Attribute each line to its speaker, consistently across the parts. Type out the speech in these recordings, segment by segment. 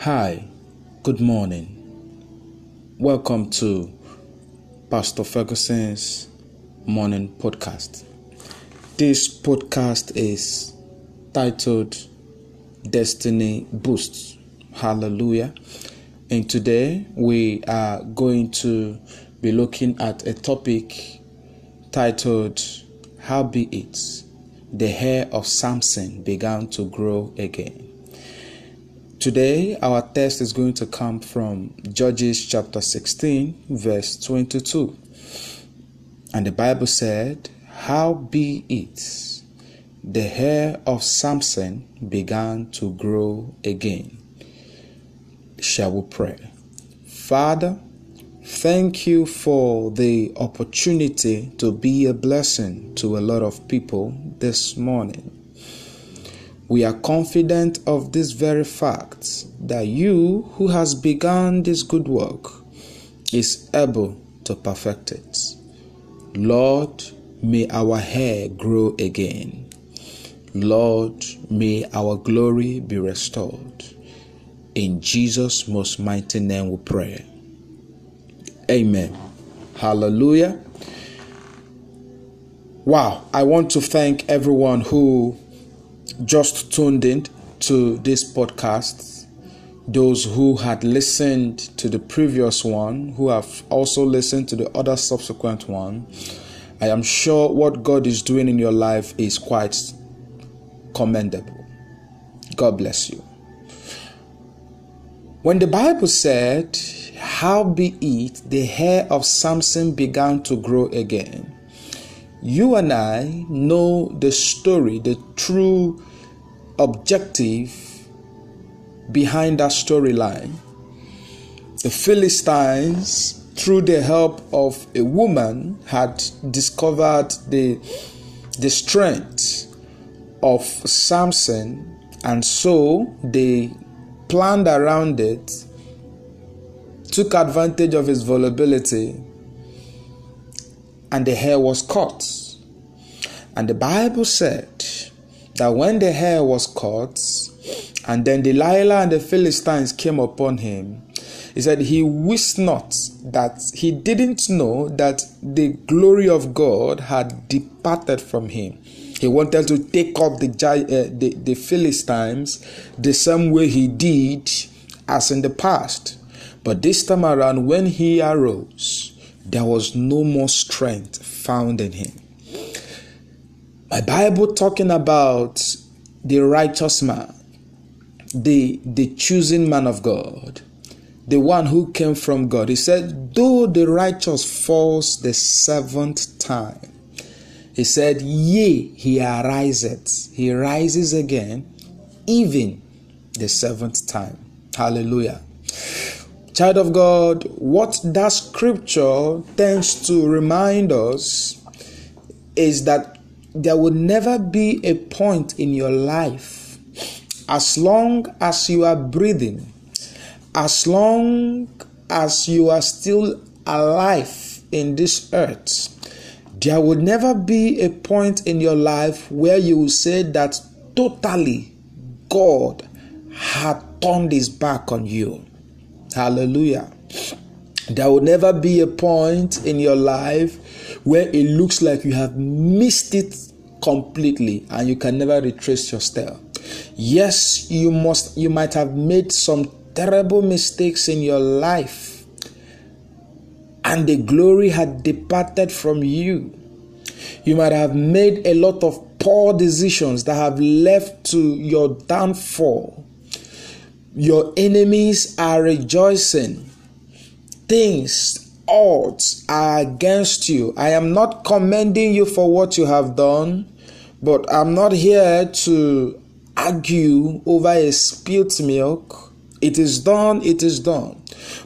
Speaker 1: Hi, good morning. Welcome to Pastor Ferguson's morning podcast. This podcast is titled Destiny Boosts. Hallelujah. And today we are going to be looking at a topic titled How Be It the hair of Samson began to grow again. Today, our text is going to come from Judges chapter 16, verse 22. And the Bible said, How be it the hair of Samson began to grow again? Shall we pray? Father, thank you for the opportunity to be a blessing to a lot of people this morning. We are confident of this very fact that you who has begun this good work is able to perfect it. Lord, may our hair grow again. Lord, may our glory be restored. In Jesus' most mighty name we pray. Amen. Hallelujah. Wow, I want to thank everyone who just tuned in to this podcast, those who had listened to the previous one, who have also listened to the other subsequent one, I am sure what God is doing in your life is quite commendable. God bless you. When the Bible said, How be it the hair of Samson began to grow again, you and I know the story, the true objective behind that storyline. The Philistines, through the help of a woman, had discovered the, the strength of Samson, and so they planned around it, took advantage of his vulnerability, and the hair was cut. And the Bible said that when the hair was cut, and then Delilah and the Philistines came upon him, he said he wist not that he didn't know that the glory of God had departed from him. He wanted to take up the, uh, the, the Philistines the same way he did as in the past. But this time around, when he arose, there was no more strength found in him. My Bible talking about the righteous man, the, the choosing man of God, the one who came from God. He said, Though the righteous falls the seventh time, he said, Yea, he ariseth. He rises again, even the seventh time. Hallelujah. Child of God, what that scripture tends to remind us is that there will never be a point in your life, as long as you are breathing, as long as you are still alive in this earth, there will never be a point in your life where you will say that totally God had turned his back on you. Hallelujah. There will never be a point in your life where it looks like you have missed it completely and you can never retrace your step. Yes, you must you might have made some terrible mistakes in your life and the glory had departed from you. You might have made a lot of poor decisions that have left to your downfall. Your enemies are rejoicing. Things, odds are against you. I am not commending you for what you have done, but I'm not here to argue over a spilt milk. It is done, it is done.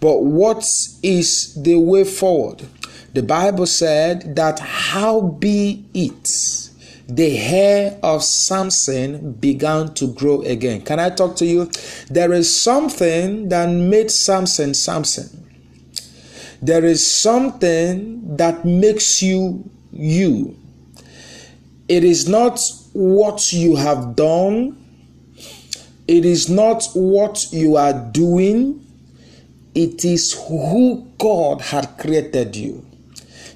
Speaker 1: But what is the way forward? The Bible said that how be it the hair of Samson began to grow again. Can I talk to you? There is something that made Samson Samson. There is something that makes you you. It is not what you have done, It is not what you are doing, it is who God had created you.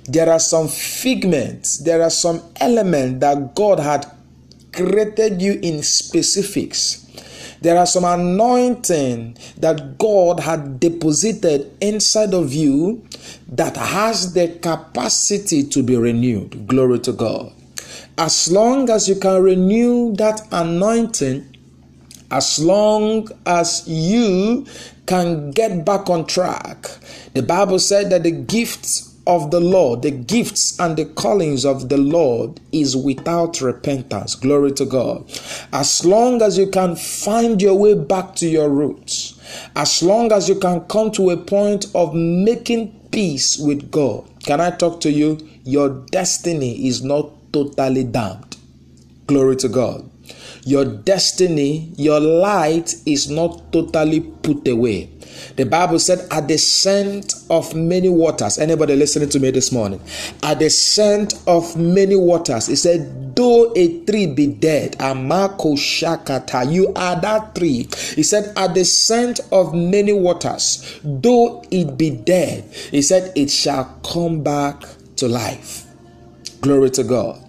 Speaker 1: There are some figments, there are some elements that God had created you in specifics. There are some anointing that God had deposited inside of you that has the capacity to be renewed. Glory to God. As long as you can renew that anointing, as long as you can get back on track, the Bible said that the gifts of the Lord, the gifts and the callings of the Lord is without repentance. Glory to God. As long as you can find your way back to your roots, as long as you can come to a point of making peace with God, can I talk to you? Your destiny is not totally damned. Glory to God. Your destiny, your light is not totally put away. The Bible said, at the scent of many waters. Anybody listening to me this morning? At the scent of many waters. It said, though a tree be dead, Amako Shakata, you are that tree. He said, at the scent of many waters, though it be dead, he said, it shall come back to life. Glory to God.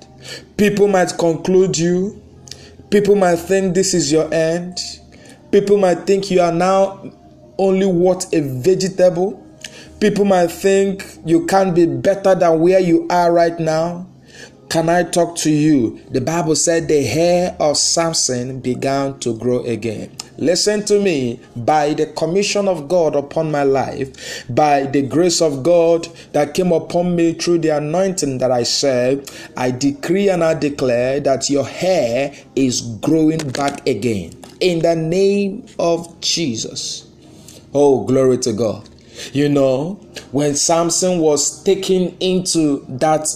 Speaker 1: People might conclude you. People might think this is your end. People might think you are now only what a vegetable. People might think you can't be better than where you are right now. Can I talk to you? The Bible said the hair of Samson began to grow again. Listen to me. By the commission of God upon my life, by the grace of God that came upon me through the anointing that I serve, I decree and I declare that your hair is growing back again. In the name of Jesus. Oh, glory to God. You know, when Samson was taken into that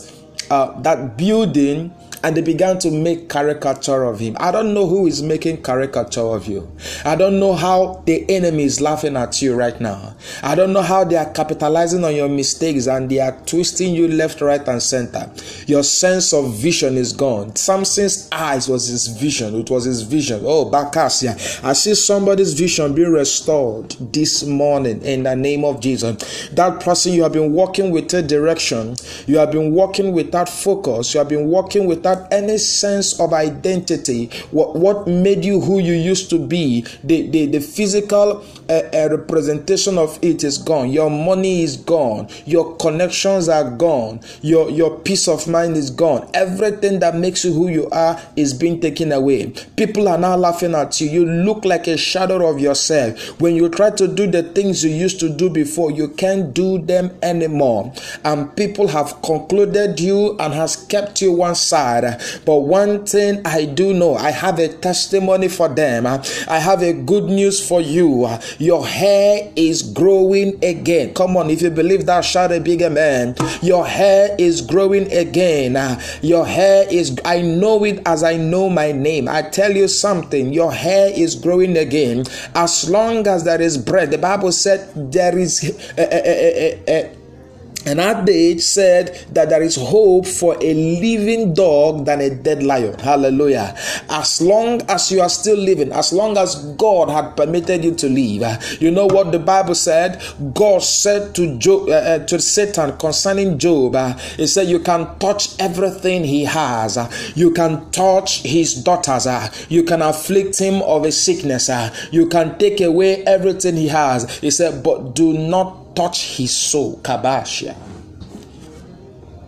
Speaker 1: uh, that building and they began to make caricature of him. I don't know who is making caricature of you. I don't know how the enemy is laughing at you right now. I don't know how they are capitalizing on your mistakes and they are twisting you left, right, and center. Your sense of vision is gone. Samson's eyes was his vision. It was his vision. Oh, Bakasia. I see somebody's vision being restored this morning in the name of Jesus. That person you have been walking with a direction, you have been walking without focus, you have been walking without without any sense of identity. What, what made you who you used to be, the, the, the physical uh, uh, representation of it is gone. Your money is gone. Your connections are gone. Your, your peace of mind is gone. Everything that makes you who you are is being taken away. People are now laughing at you. You look like a shadow of yourself. When you try to do the things you used to do before, you can't do them anymore. And people have concluded you and has kept you one side but one thing I do know, I have a testimony for them. I have a good news for you. Your hair is growing again. Come on, if you believe that, shout a big amen. Your hair is growing again. Your hair is, I know it as I know my name. I tell you something, your hair is growing again. As long as there is breath, the Bible said there is. a, a, a, and Adage said that there is hope for a living dog than a dead lion. Hallelujah. As long as you are still living, as long as God had permitted you to live, you know what the Bible said? God said to Job, uh, uh, to Satan concerning Job, uh, he said, You can touch everything he has. You can touch his daughters. You can afflict him of a sickness. You can take away everything he has. He said, But do not touch his soul. Kabashia.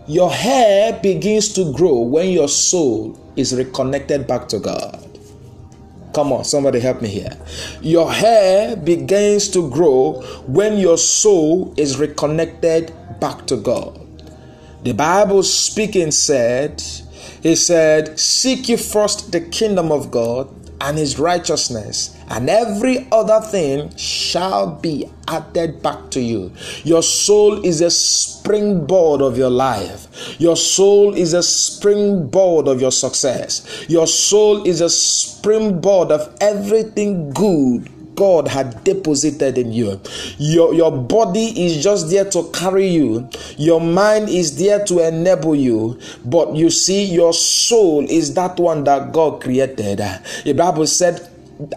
Speaker 1: Your hair begins to grow when your soul is reconnected back to God. Come on, somebody help me here. Your hair begins to grow when your soul is reconnected back to God. The Bible speaking said, He said, Seek ye first the kingdom of God and his righteousness, and every other thing shall be added back to you. Your soul is a springboard of your life. Your soul is a springboard of your success. Your soul is a springboard of everything good God had deposited in you. Your, your body is just there to carry you, your mind is there to enable you. But you see, your soul is that one that God created. The Bible said,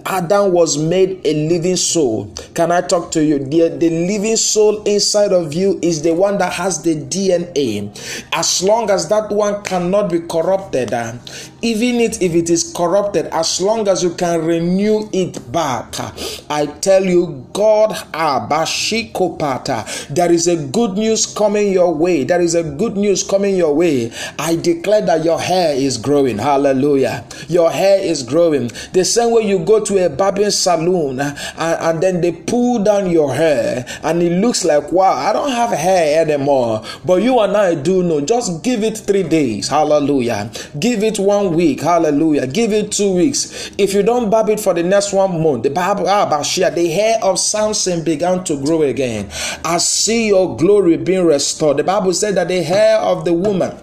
Speaker 1: Adam was made a living soul. Can I talk to you? The, the living soul inside of you is the one that has the DNA. As long as that one cannot be corrupted, uh, even it if it is corrupted, as long as you can renew it back, uh, I tell you, God, Abashikopata, there is a good news coming your way. There is a good news coming your way. I declare that your hair is growing. Hallelujah. Your hair is growing. The same way you go to a barbing salon and, and then they pull down your hair and it looks like, wow, I don't have hair anymore. But you and I do know. Just give it three days. Hallelujah. Give it one week. Hallelujah. Give it two weeks. If you don't barb it for the next one month, the Bible, ah, the hair of Samson began to grow again. I see your glory being restored. The Bible said that the hair of the woman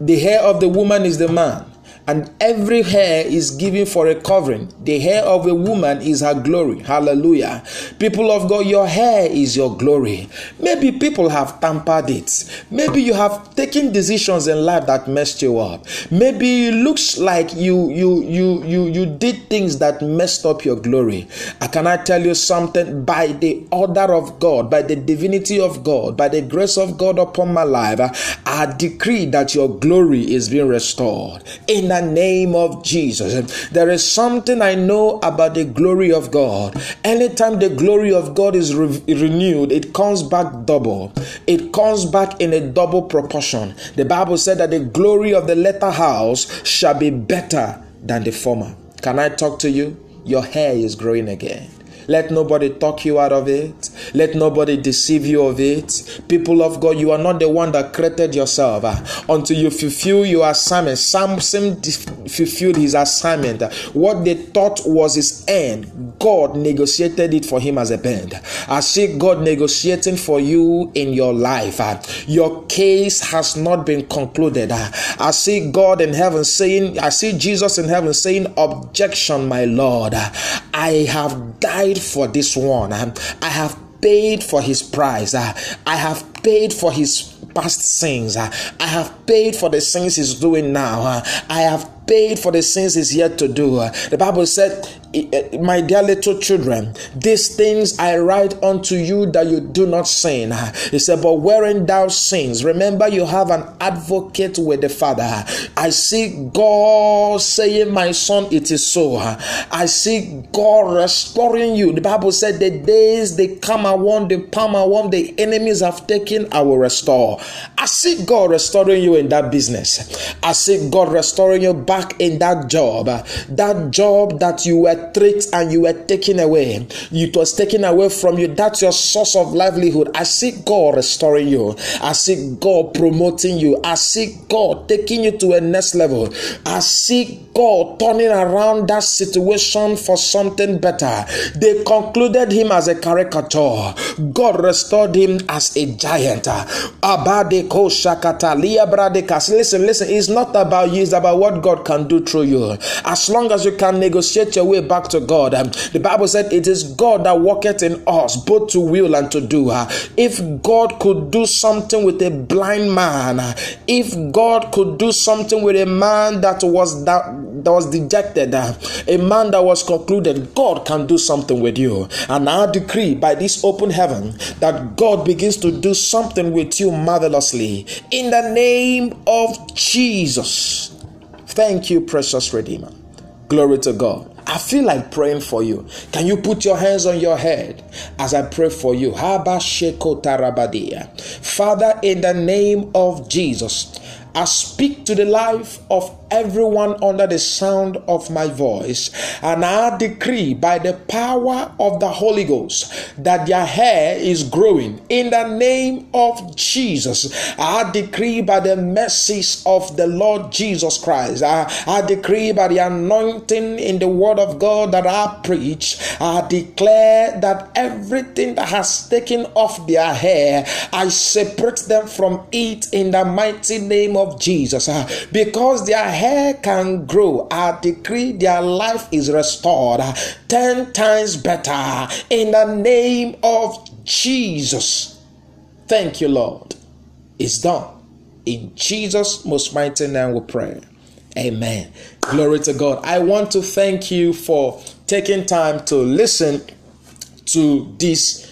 Speaker 1: the hair of the woman is the man and every hair is given for a covering. The hair of a woman is her glory. Hallelujah. People of God, your hair is your glory. Maybe people have tampered it. Maybe you have taken decisions in life that messed you up. Maybe it looks like you you you you you did things that messed up your glory. Uh, can I tell you something? By the order of God, by the divinity of God, by the grace of God upon my life, uh, I decree that your glory is being restored. In the name of Jesus. There is something I know about the glory of God. Anytime the glory of God is re- renewed, it comes back double. It comes back in a double proportion. The Bible said that the glory of the latter house shall be better than the former. Can I talk to you? Your hair is growing again. Let nobody talk you out of it. Let nobody deceive you of it. People of God, you are not the one that created yourself until you fulfill your assignment. Samson fulfilled his assignment. What they thought was his end, God negotiated it for him as a band. I see God negotiating for you in your life. Your case has not been concluded. I see God in heaven saying, I see Jesus in heaven saying, Objection, my Lord. I have died paid for this one. Um, I have paid for his price. Uh, I have paid for his past sins. Uh, I have paid for the sins he's doing now. Uh, I have paid for the sins he's yet to do. The Bible said, Eh, eh, my dear little children, these things I write unto you that you do not sin. He said, But wherein thou sins, remember you have an advocate with the Father. I see God saying, My son, it is so. I see God restoring you. The Bible said, The days they come, I want the palm, I want the enemies have taken, I will restore. I see God restoring you in that business. I see God restoring you back in that job, that job that you were tricked and you were taken away, it was taken away from you. That's your source of livelihood. I see God restoring you. I see God promoting you. I see God taking you to a next level. I see God turning around that situation for something better. They concluded him as a caricature. God restored him as a giant. Listen, listen, it's not about you, it's about what God can do through you. As long as you can negotiate your way back to God, um, the Bible said it is God that worketh in us both to will and to do. Uh, if God could do something with a blind man, uh, if God could do something with a man that was that, that was dejected, uh, a man that was concluded, God can do something with you. And I decree by this open heaven that God begins to do something with you marvelously in the name of Jesus. Thank you, precious Redeemer. Glory to God. I feel like praying for you. Can you put your hands on your head as I pray for you? Father, in the name of Jesus, I speak to the life of everyone under the sound of my voice. And I decree by the power of the Holy Ghost that their hair is growing in the name of Jesus. I decree by the mercies of the Lord Jesus Christ. I, I decree by the anointing in the word of God that I preach. I declare that everything that has taken off their hair, I separate them from it in the mighty name of Jesus. Uh, because their hair can grow, I decree their life is restored ten times better in the name of Jesus. Thank you, Lord. It's done. In Jesus' most mighty name we pray. Amen. Glory to God. I want to thank you for taking time to listen to this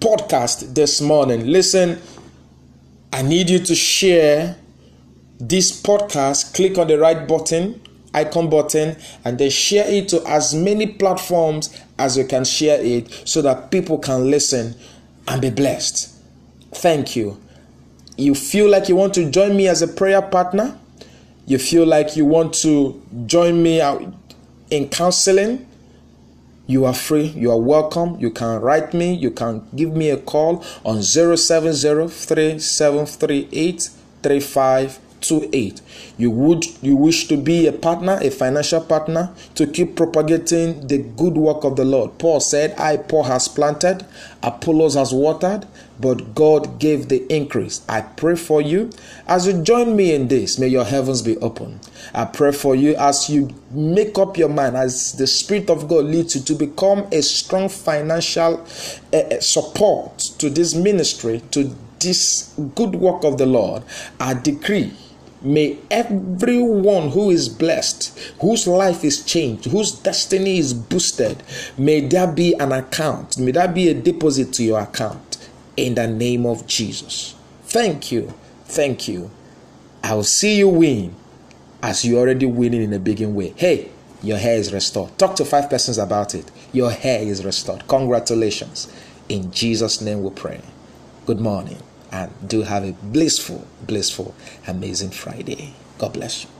Speaker 1: podcast this morning. Listen, I need you to share this podcast. Click on the right button, icon button, and then share it to as many platforms as you can share it so that people can listen and be blessed. Thank you. You feel like you want to join me as a prayer partner? You feel like you want to join me out in counseling? You are free, you are welcome. You can write me, you can give me a call on 070 28 you would you wish to be a partner a financial partner to keep propagating the good work of the lord. Paul said i paul has planted apollos has watered but god gave the increase. I pray for you. As you join me in this may your heavens be open. I pray for you as you make up your mind as the spirit of god leads you to become a strong financial uh, support to this ministry to this good work of the lord. I decree May everyone who is blessed, whose life is changed, whose destiny is boosted, may there be an account, may there be a deposit to your account in the name of Jesus. Thank you. Thank you. I will see you win as you're already winning in a big way. Hey, your hair is restored. Talk to five persons about it. Your hair is restored. Congratulations. In Jesus' name we pray. Good morning and do have a blissful, blissful, amazing Friday. God bless you.